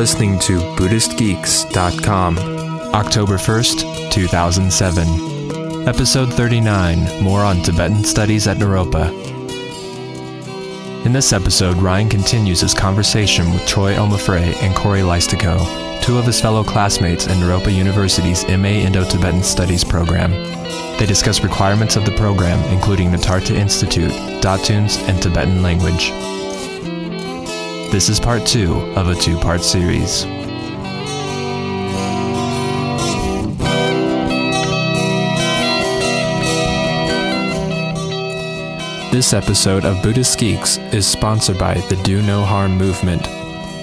listening to BuddhistGeeks.com, October 1st, 2007. Episode 39 More on Tibetan Studies at Naropa. In this episode, Ryan continues his conversation with Troy Omafray and Cory Leistikow, two of his fellow classmates in Naropa University's MA Indo Tibetan Studies program. They discuss requirements of the program, including Nitartha Institute, Dathuns, and Tibetan language. This is part two of a two part series. This episode of Buddhist Geeks is sponsored by the Do No Harm movement.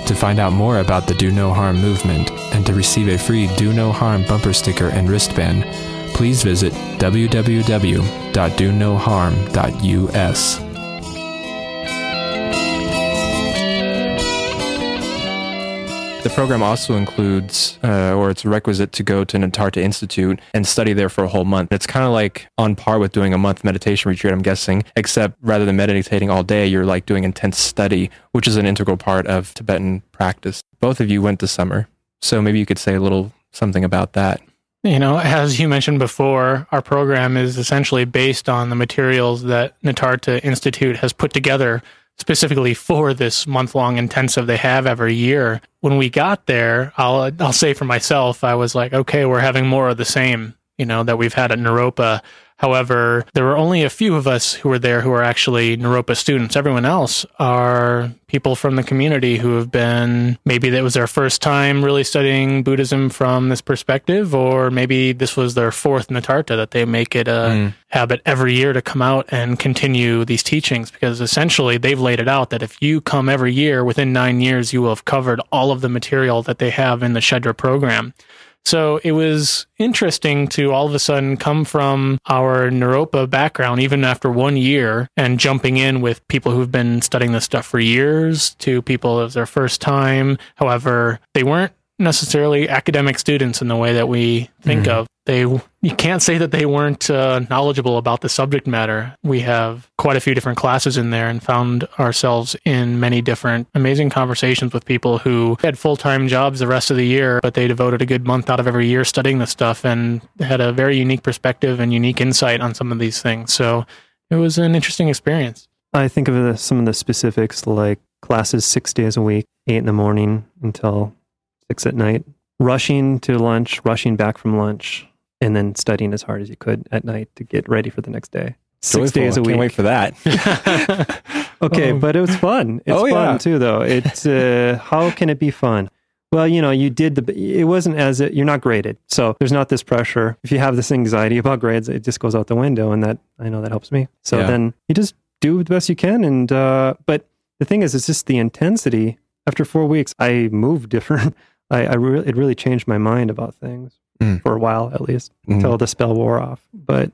To find out more about the Do No Harm movement and to receive a free Do No Harm bumper sticker and wristband, please visit www.donoharm.us. program also includes, uh, or it's requisite to go to an Nitartha Institute and study there for a whole month. It's kind of like on par with doing a month meditation retreat, I'm guessing, except rather than meditating all day, you're like doing intense study, which is an integral part of Tibetan practice. Both of you went this summer, so maybe you could say a little something about that. You know, as you mentioned before, our program is essentially based on the materials that Nitartha Institute has put together specifically for this month long intensive they have every year. When we got there, I'll I'll say for myself, I was like, okay, we're having more of the same, you know, that we've had at Naropa. However, there were only a few of us who were there who are actually Naropa students. Everyone else are people from the community who have been, maybe that was their first time really studying Buddhism from this perspective, or maybe this was their fourth Nitartha that they make it a mm. habit every year to come out and continue these teachings because essentially they've laid it out that if you come every year within nine years, you will have covered all of the material that they have in the Shedra program. So it was interesting to all of a sudden come from our Naropa background, even after one year, and jumping in with people who've been studying this stuff for years to people it was their first time. However, they weren't necessarily academic students in the way that we think mm. of. They you can't say that they weren't uh, knowledgeable about the subject matter. We have quite a few different classes in there and found ourselves in many different amazing conversations with people who had full-time jobs the rest of the year, but they devoted a good month out of every year studying this stuff and had a very unique perspective and unique insight on some of these things. So it was an interesting experience. I think of the, some of the specifics like classes six days a week, eight in the morning until six at night, rushing to lunch, rushing back from lunch, and then studying as hard as you could at night to get ready for the next day. Six Joyful. days a week. Can't wait for that. okay, um, but it was fun. It's oh, fun yeah. too, though. It's uh, how can it be fun? Well, you know, you did the. It wasn't as it, you're not graded, so there's not this pressure. If you have this anxiety about grades, it just goes out the window, and that I know that helps me. So yeah. then you just do the best you can, and uh, but the thing is, it's just the intensity. After four weeks, I moved different. I, I really, it really changed my mind about things mm. for a while, at least, mm. until the spell wore off. But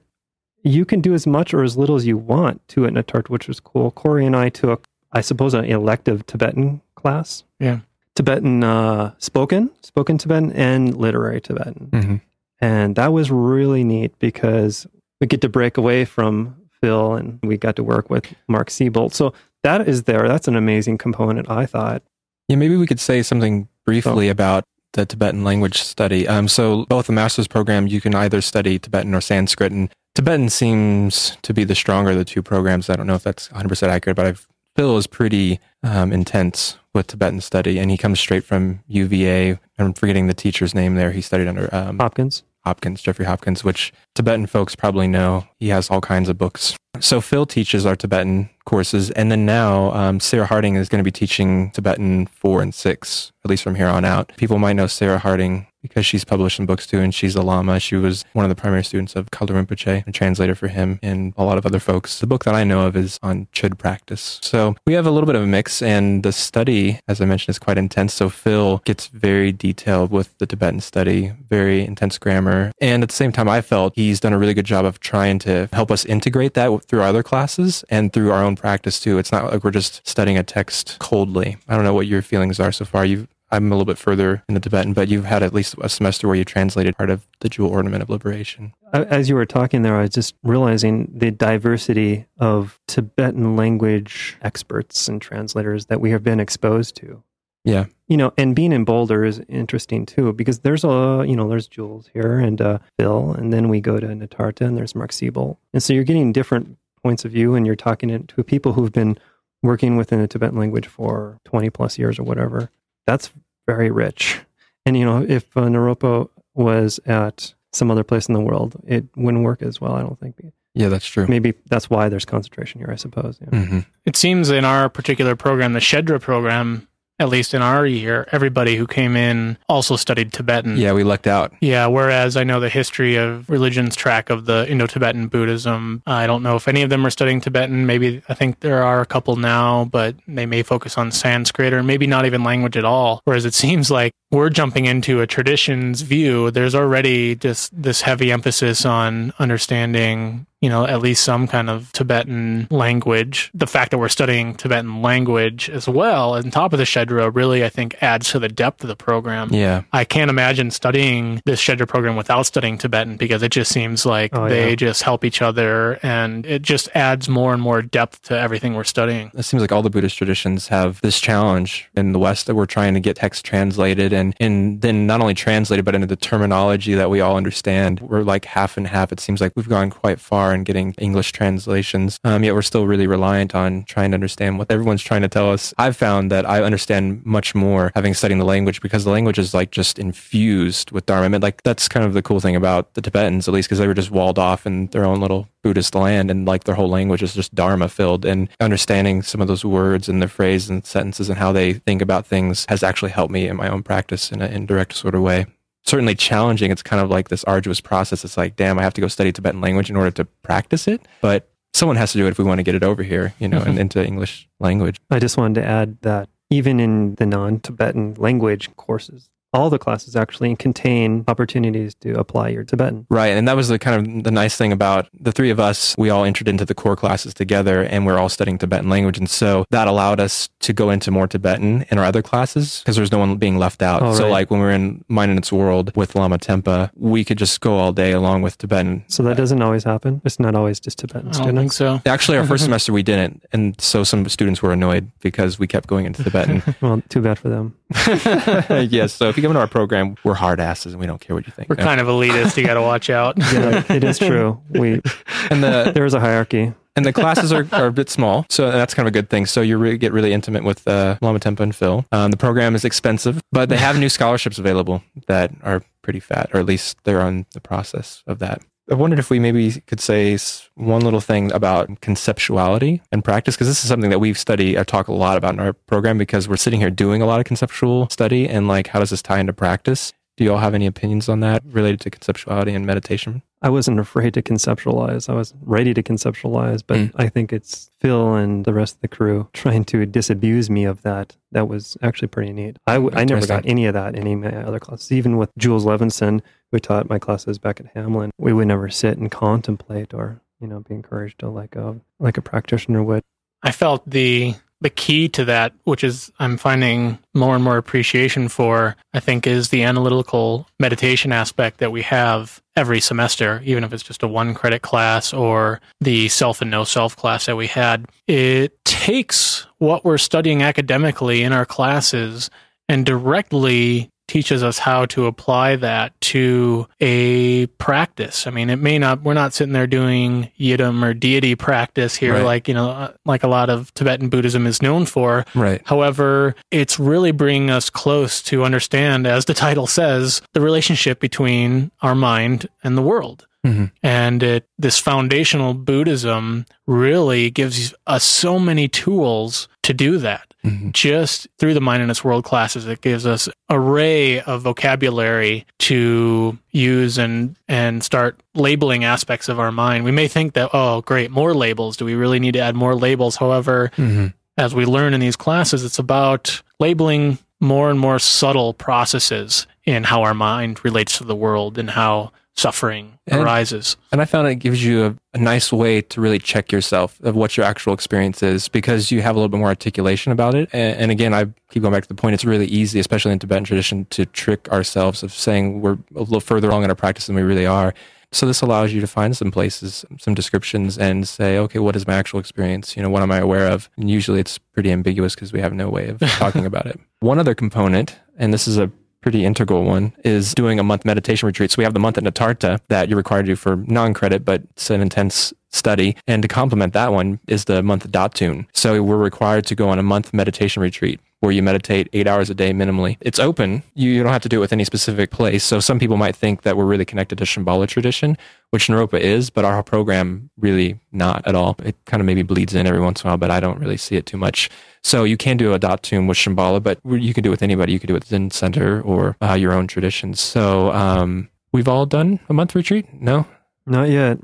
you can do as much or as little as you want to it in a tart, which was cool. Corey and I took, I suppose, an elective Tibetan class. Yeah. Tibetan uh, spoken, spoken Tibetan, and literary Tibetan. Mm-hmm. And that was really neat because we get to break away from Phil and we got to work with Mark Siebold. So that is there. That's an amazing component, I thought. Yeah, maybe we could say something briefly oh. about the Tibetan language study. Um, so both the master's program, you can either study Tibetan or Sanskrit, and Tibetan seems to be the stronger of the two programs. I don't know if that's 100% accurate, but I Phil is pretty um, intense with Tibetan study, and he comes straight from UVA. I'm forgetting the teacher's name there. He studied under um, Hopkins. Hopkins, Jeffrey Hopkins, which Tibetan folks probably know. He has all kinds of books. So Phil teaches our Tibetan courses, and then now um, Sarah Harding is going to be teaching Tibetan four and six, at least from here on out. People might know Sarah Harding because she's published some books too, and she's a Lama. She was one of the primary students of Kalu Rinpoche, a translator for him and a lot of other folks. The book that I know of is on Chöd practice. So we have a little bit of a mix, and the study, as I mentioned, is quite intense. So Phil gets very detailed with the Tibetan study, very intense grammar. And at the same time, I felt he's done a really good job of trying to help us integrate that through other classes and through our own practice too. It's not like we're just studying a text coldly. I don't know what your feelings are so far. You've I'm a little bit further in the Tibetan, but you've had at least a semester where you translated part of the Jewel Ornament of Liberation. As you were talking there, I was just realizing the diversity of Tibetan language experts and translators that we have been exposed to. Yeah. you know, and being in Boulder is interesting too because there's a, you know, there's Jules here and uh, Phil, and then we go to Nitartha and there's Mark Siebel. And so you're getting different points of view and you're talking to people who've been working within the Tibetan language for 20 plus years or whatever. That's very rich. And, you know, if uh, Naropa was at some other place in the world, it wouldn't work as well, I don't think. Yeah, that's true. Maybe that's why there's concentration here, I suppose. Yeah. Mm-hmm. It seems in our particular program, the Shedra program, at least in our year, everybody who came in also studied Tibetan. Yeah, we lucked out. Yeah, whereas I know the history of religions track of the Indo Tibetan Buddhism. I don't know if any of them are studying Tibetan. Maybe I think there are a couple now, but they may focus on Sanskrit or maybe not even language at all. Whereas it seems like we're jumping into a traditions view. There's already just this heavy emphasis on understanding you know, at least some kind of Tibetan language. The fact that we're studying Tibetan language as well, on top of the Shedra, really, I think, adds to the depth of the program. Yeah. I can't imagine studying this Shedra program without studying Tibetan because it just seems like oh, they yeah. just help each other and it just adds more and more depth to everything we're studying. It seems like all the Buddhist traditions have this challenge in the West that we're trying to get text translated and, and then not only translated, but into the terminology that we all understand. We're like half and half. It seems like we've gone quite far and getting English translations. Um, yet we're still really reliant on trying to understand what everyone's trying to tell us. I've found that I understand much more having studied the language because the language is like just infused with Dharma. I mean, like that's kind of the cool thing about the Tibetans, at least because they were just walled off in their own little Buddhist land and like their whole language is just Dharma filled and understanding some of those words and the phrases and sentences and how they think about things has actually helped me in my own practice in an indirect sort of way certainly challenging. It's kind of like this arduous process. It's like, damn, I have to go study Tibetan language in order to practice it. But someone has to do it if we want to get it over here, you know, and mm-hmm. into English language. I just wanted to add that even in the non Tibetan language courses, all the classes actually contain opportunities to apply your Tibetan. Right. And that was the kind of the nice thing about the three of us. We all entered into the core classes together and we're all studying Tibetan language. And so that allowed us to go into more Tibetan in our other classes because there's no one being left out. Oh, so right. like when we were in Mind in Its World with Lama Tempa, we could just go all day along with Tibetan. So that doesn't always happen. It's not always just Tibetan I don't students. think so. Actually, our first semester we didn't. And so some students were annoyed because we kept going into Tibetan. well, too bad for them. yes. So if you come to our program, we're hard asses and we don't care what you think. We're kind of elitist. You got to watch out. yeah, it is true. We and the there is a hierarchy. And the classes are, are a bit small, so that's kind of a good thing. So you really get really intimate with uh, Lama Tempa and Phil. Um, the program is expensive, but they have new scholarships available that are pretty fat, or at least they're on the process of that. I wondered if we maybe could say one little thing about conceptuality and practice, because this is something that we've studied or talk a lot about in our program because we're sitting here doing a lot of conceptual study and like, how does this tie into practice? Do you all have any opinions on that related to conceptuality and meditation? I wasn't afraid to conceptualize. I was ready to conceptualize, but mm. I think it's Phil and the rest of the crew trying to disabuse me of that. That was actually pretty neat. I, w- I never got any of that in any of my other classes. Even with Jules Levinson, who taught my classes back at Hamlin, we would never sit and contemplate or you know be encouraged to like a like a practitioner would. I felt the the key to that, which is I'm finding more and more appreciation for, I think, is the analytical meditation aspect that we have every semester, even if it's just a one credit class or the self and no self class that we had. It takes what we're studying academically in our classes and directly teaches us how to apply that to a practice. I mean, it may not, we're not sitting there doing yidam or deity practice here, right. like, you know, like a lot of Tibetan Buddhism is known for. Right. However, it's really bringing us close to understand, as the title says, the relationship between our mind and the world. Mm-hmm. And it, this foundational Buddhism really gives us so many tools to do that. Mm-hmm. Just through the Mind in Its World classes, it gives us array of vocabulary to use and and start labeling aspects of our mind. We may think that, oh, great, more labels. Do we really need to add more labels? However, mm-hmm. as we learn in these classes, it's about labeling more and more subtle processes in how our mind relates to the world and how suffering and, arises. And I found it gives you a, a, nice way to really check yourself of what your actual experience is because you have a little bit more articulation about it. And, and, again, I keep going back to the point. It's really easy, especially in Tibetan tradition, to trick ourselves of saying we're a little further along in our practice than we really are. So this allows you to find some places, some descriptions, and say, okay, what is my actual experience? You know, what am I aware of? And usually it's pretty ambiguous because we have no way of talking about it. One other component, and this is a pretty integral one is doing a month meditation retreat. So we have the month at Nitartha that you're required to do for non-credit, but it's an intense study. And to complement that one is the month at Dathun. So we're required to go on a month meditation retreat where you meditate eight hours a day minimally. It's open. You, you don't have to do it with any specific place. So some people might think that we're really connected to Shambhala tradition, which Naropa is, but our program really not at all. It kind of maybe bleeds in every once in a while, but I don't really see it too much. So you can do a Dathun with Shambhala, but you can do it with anybody. You can do it with Zen Center or uh, your own traditions. So um, we've all done a month retreat? No? Not yet.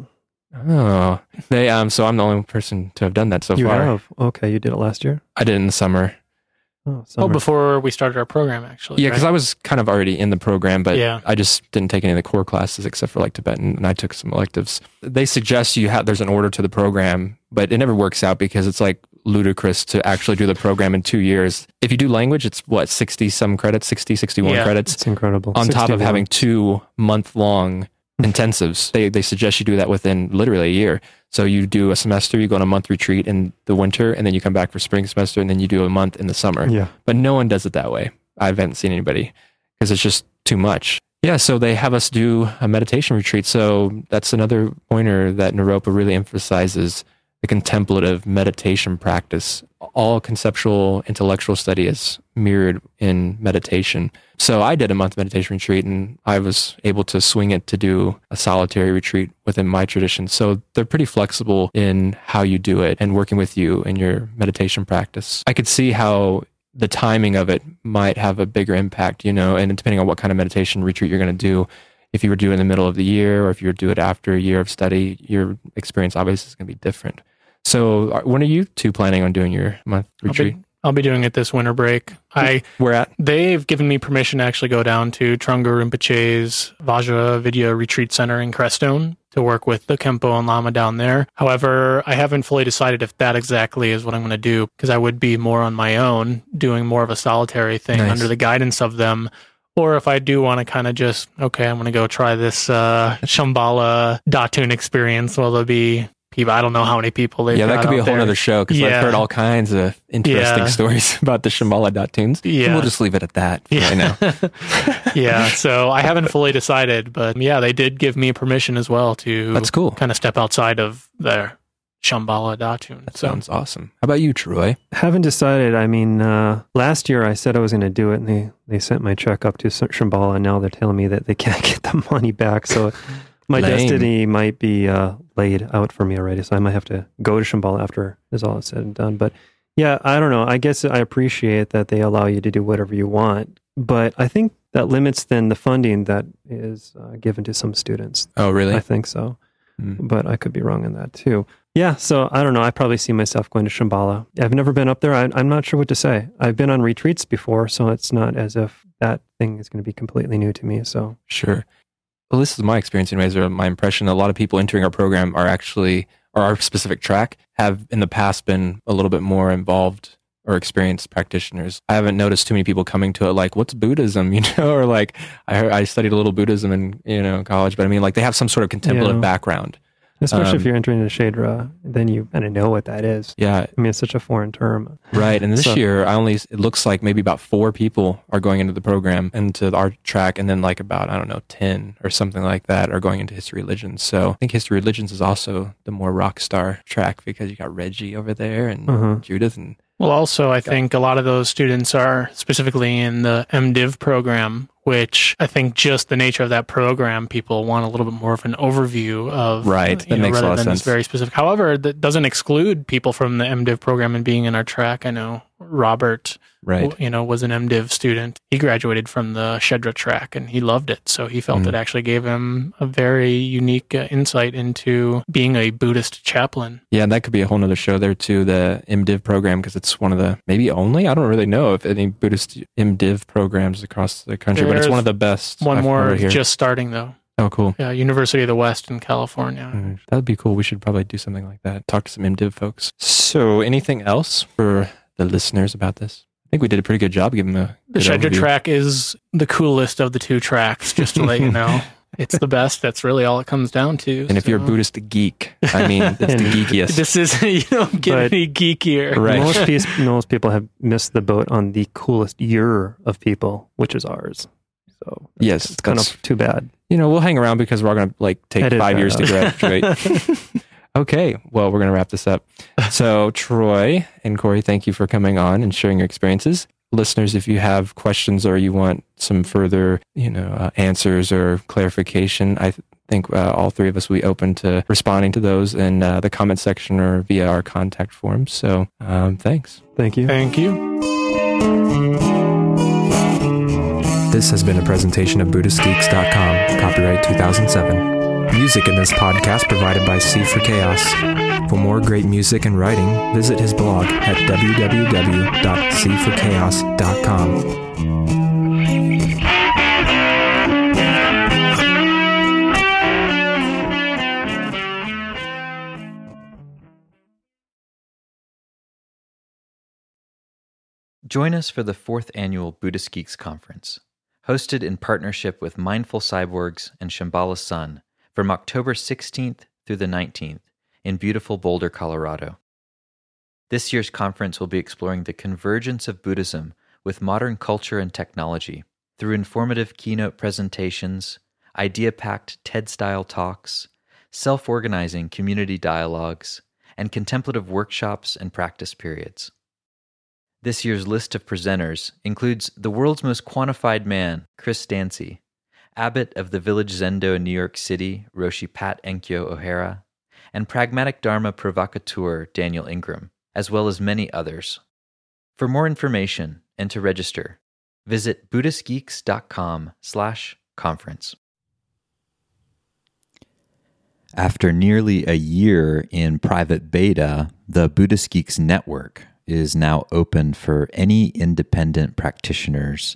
Oh, they um. So I'm the only person to have done that so you far. have okay. You did it last year. I did it in the summer. Oh, Oh, before we started our program, actually. Yeah, because right? I was kind of already in the program, but Yeah. I just didn't take any of the core classes except for like Tibetan, and I took some electives. They suggest you have there's an order to the program, but it never works out because it's like ludicrous to actually do the program in two years. If you do language, it's what 60 some credits, 60, 61 Yeah. credits it's incredible. on top of having two month long intensives. They they suggest you do that within literally a year. So you do a semester, you go on a month retreat in the winter, and then you come back for spring semester, and then you do a month in the summer. Yeah. But no one does it that way. I haven't seen anybody because it's just too much. Yeah, so they have us do a meditation retreat. So that's another pointer that Naropa really emphasizes the contemplative meditation practice. All conceptual intellectual study is mirrored in meditation. So I did a month meditation retreat and I was able to swing it to do a solitary retreat within my tradition. So they're pretty flexible in how you do it and working with you in your meditation practice. I could see how the timing of it might have a bigger impact, you know, and depending on what kind of meditation retreat you're going to do, if you were doing in the middle of the year or if you were do it after a year of study, your experience obviously is going to be different. So, are- when are you two planning on doing your month I'll retreat? be, I'll be doing it this winter break. I We're at they've given me permission to actually go down to Trungpa Rinpoche's Vajra Vidya Retreat Center in Crestone to work with the Khenpo and Lama down there. However, I haven't fully decided if that exactly is what I'm going to do because I would be more on my own, doing more of a solitary thing Nice. under the guidance of them. Or if I do want to kind of just, okay, I'm going to go try this uh, Shambhala Dathun experience. Well, there'll be people, I don't know how many people they've yeah, that could be a whole there. other show because Yeah. I've heard all kinds of interesting Yeah. stories about the Shambhala Dathuns. So Yeah. we'll just leave it at that for right now. yeah, so I haven't fully decided, but yeah, they did give me permission as well to That's cool. kind of step outside of their Shambhala Dathun. That So sounds awesome. How about you, Troy? Haven't decided. I mean, uh, last year I said I was going to do it, and they, they sent my check up to S- Shambhala, and now they're telling me that they can't get the money back. So my Lame. destiny might be uh, laid out for me already. So I might have to go to Shambhala after it's all said and done. But yeah, I don't know. I guess I appreciate that they allow you to do whatever you want, but I think that limits then the funding that is uh, given to some students. Oh, really? I think so, Hmm. but I could be wrong on that too. Yeah, so I don't know. I probably see myself going to Shambhala. I've never been up there. I, I'm not sure what to say. I've been on retreats before, so it's not as if that thing is going to be completely new to me. So Sure. Well, this is my experience, anyways, or my impression. A lot of people entering our program are actually, or our specific track, have in the past been a little bit more involved or experienced practitioners. I haven't noticed too many people coming to it like, "What's Buddhism?" You know, or like, I I studied a little Buddhism in you know college, but I mean, like they have some sort of contemplative Yeah. background. Especially if Um, you're entering into Shedra, then you kind of know what that is. Yeah, I mean, it's such a foreign term. Right. And this So- year, I only, it looks like maybe about four people are going into the program, into our track, and then like about, I don't know, 10 or something like that are going into history religions. So I think history religions is also the more rock star track because you got Reggie over there and Uh-huh. Judith. And Well, also, I think a lot of those students are specifically in the MDiv program, which I think just the nature of that program, people want a little bit more of an overview of. Right, that makes a lot of than this sense. very specific. However, that doesn't exclude people from the MDiv program and being in our track. I know Robert, right. you know, was an MDiv student. He graduated from the Shedra track and he loved it. So he felt Mhm. it actually gave him a very unique uh, insight into being a Buddhist chaplain. Yeah, and that could be a whole nother show there too, the MDiv program, because it's one of the maybe only, I don't really know if any Buddhist MDiv programs across the country, but it's one of the best. One I've more just starting though. oh, cool. Yeah, University of the West in California. Mm, That'd be cool. We should probably do something like that. Talk to some MDiv folks. So, anything else for the listeners about this? I think we did a pretty good job giving them a The good Shedra track is the coolest of the two tracks, just to let you know. it's the best. That's really all it comes down to. And so. if you're a Buddhist geek, I mean, it's the geekiest. This is you don't get but any geekier. Right. Most, people, most people have missed the boat on the coolest year of people, which is ours. So yes, it's kind of too bad. You know, we'll hang around because we're all going to like take five years to graduate. Okay, well, we're going to wrap this up. So Troy and Corey, thank you for coming on and sharing your experiences listeners, if you have questions or you want some further, you know, uh, answers or clarification, I th- think uh, all three of us will be open to responding to those in uh, the comment section or via our contact forms. So, um, thanks. Thank you. Thank you. This has been a presentation of BuddhistGeeks.com, copyright 2007. Music in this podcast provided by C for Chaos. For more great music and writing, visit his blog at www.cforchaos.com. Join us for the fourth annual Buddhist Geeks Conference, hosted in partnership with Mindful Cyborgs and Shambhala Sun from October 16th through the 19th in beautiful Boulder, Colorado. This year's conference will be exploring the convergence of Buddhism with modern culture and technology through informative keynote presentations, idea packed TED style talks, self organizing community dialogues, and contemplative workshops and practice periods. This year's list of presenters includes the world's most quantified man, Chris Dancy, abbot of the Village Zendo in New York City, Roshi Pat Enkyo O'Hara, and pragmatic Dharma provocateur Daniel Ingram, as well as many others. For more information and to register, visit buddhistgeeks.com slash conference. After nearly a year in private beta, the Buddhist Geeks Network is now open for any independent practitioners